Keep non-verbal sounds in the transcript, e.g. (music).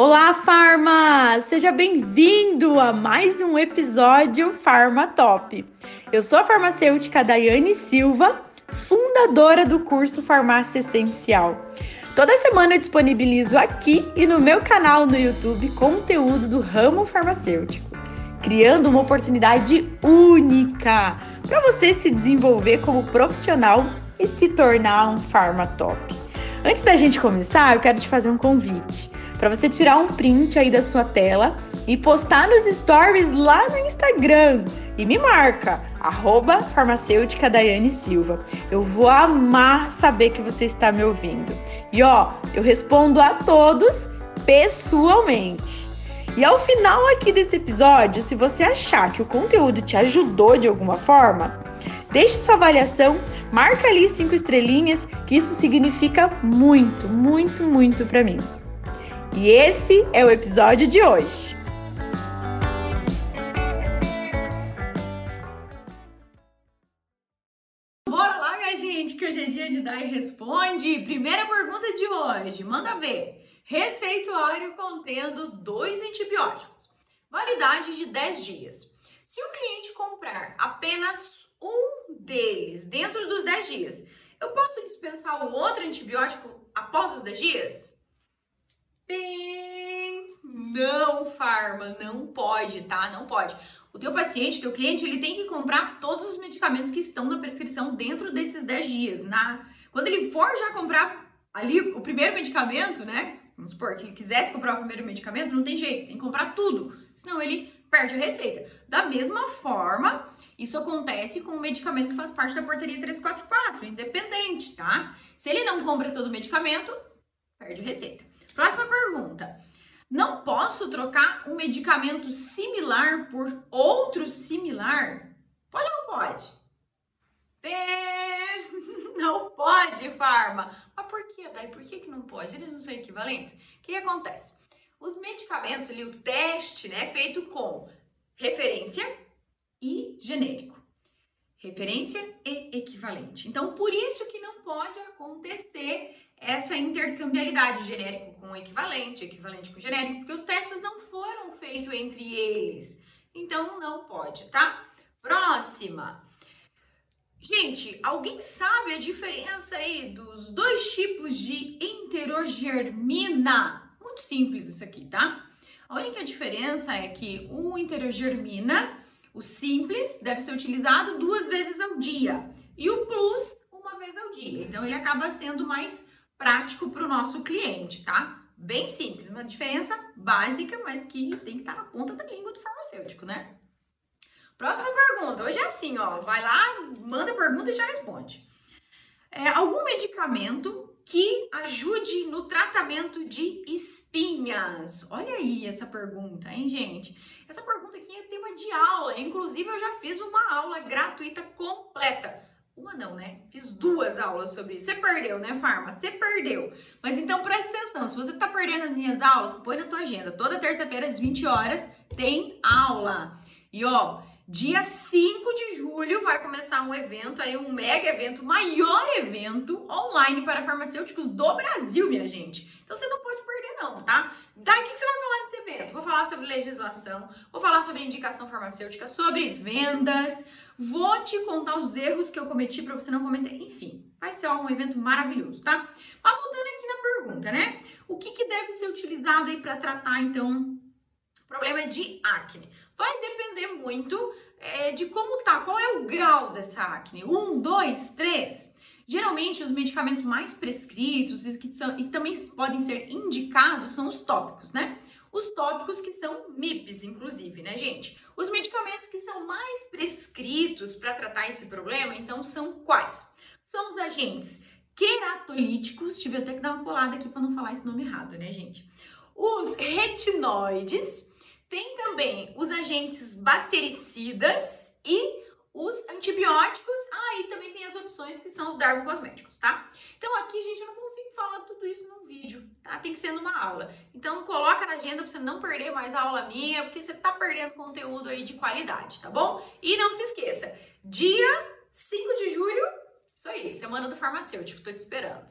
Olá, Farma! Seja bem-vindo a mais um episódio Farma Top. Eu sou a farmacêutica Daiane Silva, fundadora do curso Farmácia Essencial. Toda semana eu disponibilizo aqui e no meu canal no YouTube conteúdo do ramo farmacêutico, criando uma oportunidade única para você se desenvolver como profissional e se tornar um Farma Top. Antes da gente começar, eu quero te fazer um convite para você tirar um print aí da sua tela e postar nos stories lá no Instagram. E me marca, arroba farmacêutica Daiane Silva. Eu vou amar saber que você está me ouvindo. E ó, eu respondo a todos pessoalmente. E ao final aqui desse episódio, se você achar que o conteúdo te ajudou de alguma forma, deixe sua avaliação, marca ali cinco estrelinhas, que isso significa muito, muito, muito para mim. E esse é o episódio de hoje. Bora lá, minha gente, que hoje é dia de dar e responde. Primeira pergunta de hoje, manda ver. Receituário contendo dois antibióticos. Validade de 10 dias. Se o cliente comprar apenas um deles dentro dos 10 dias, eu posso dispensar o outro antibiótico após os 10 dias? Bem, não, farma, não pode, tá? Não pode. O teu paciente, teu cliente, ele tem que comprar todos os medicamentos que estão na prescrição dentro desses 10 dias. Na, quando ele for já comprar ali o primeiro medicamento, né? Vamos supor que ele quisesse comprar o primeiro medicamento, não tem jeito, tem que comprar tudo, senão ele perde a receita. Da mesma forma, isso acontece com o medicamento que faz parte da portaria 344, independente, tá? Se ele não compra todo o medicamento, perde a receita. Próxima pergunta. Não posso trocar um medicamento similar por outro similar? Pode ou não pode? É... (laughs) Não pode, farma. Mas por que, daí? Por que, que não pode? Eles não são equivalentes? O que, que acontece? Os medicamentos ali, o teste, né, é feito com referência e genérico. Referência e equivalente. Então, por isso que não pode acontecer essa intercambialidade genérico com equivalente, equivalente com genérico, porque os testes não foram feitos entre eles. Então não pode, tá? Próxima. Gente, alguém sabe a diferença aí dos dois tipos de enterogermina? Muito simples isso aqui, tá? A única diferença é que o enterogermina, o simples, deve ser utilizado duas vezes ao dia e o plus uma vez ao dia. Então ele acaba sendo mais prático para o nosso cliente, tá? Bem simples, uma diferença básica, mas que tem que estar tá na ponta da língua do farmacêutico, né? Próxima pergunta. Hoje é assim, ó, vai lá, manda pergunta e já responde. É, algum medicamento que ajude no tratamento de espinhas? Olha aí essa pergunta, hein, gente? Essa pergunta aqui é tema de aula. Inclusive, eu já fiz uma aula gratuita completa uma não, né? Fiz duas aulas sobre isso. Você perdeu, né, Farma? Você perdeu. Mas então presta atenção, se você tá perdendo as minhas aulas, põe na tua agenda. Toda terça-feira às 20 horas tem aula. E ó, dia 5 de julho vai começar um evento aí, um mega evento, maior evento online para farmacêuticos do Brasil, minha gente. Então você não pode perder não, tá? Daí o que, que você vai falar nesse evento? Vou falar sobre legislação, vou falar sobre indicação farmacêutica, sobre vendas, Vou te contar os erros que eu cometi para você não cometer. Enfim, vai ser um evento maravilhoso, tá? Mas voltando aqui na pergunta, né? O que, que deve ser utilizado aí para tratar, então, problema de acne? Vai depender muito é, de como tá, qual é o grau dessa acne. Um, dois, três. Geralmente, os medicamentos mais prescritos e que, são, e que também podem ser indicados são os tópicos, né? Os tópicos que são MIPs, inclusive, né, gente? Os medicamentos que são mais prescritos para tratar esse problema, então, são quais? São os agentes queratolíticos, tive até que dar uma colada aqui para não falar esse nome errado, né, gente? Os retinoides, tem também os agentes bactericidas e os antibióticos, ah, e também tem as opções que são os dermocosméticos, tá? Então aqui, gente, eu não consigo falar tudo isso num vídeo, tá? Tem que ser numa aula. Então coloca na agenda pra você não perder mais a aula minha, porque você tá perdendo conteúdo aí de qualidade, tá bom? E não se esqueça, dia 5 de julho, isso aí, Semana do Farmacêutico, tô te esperando.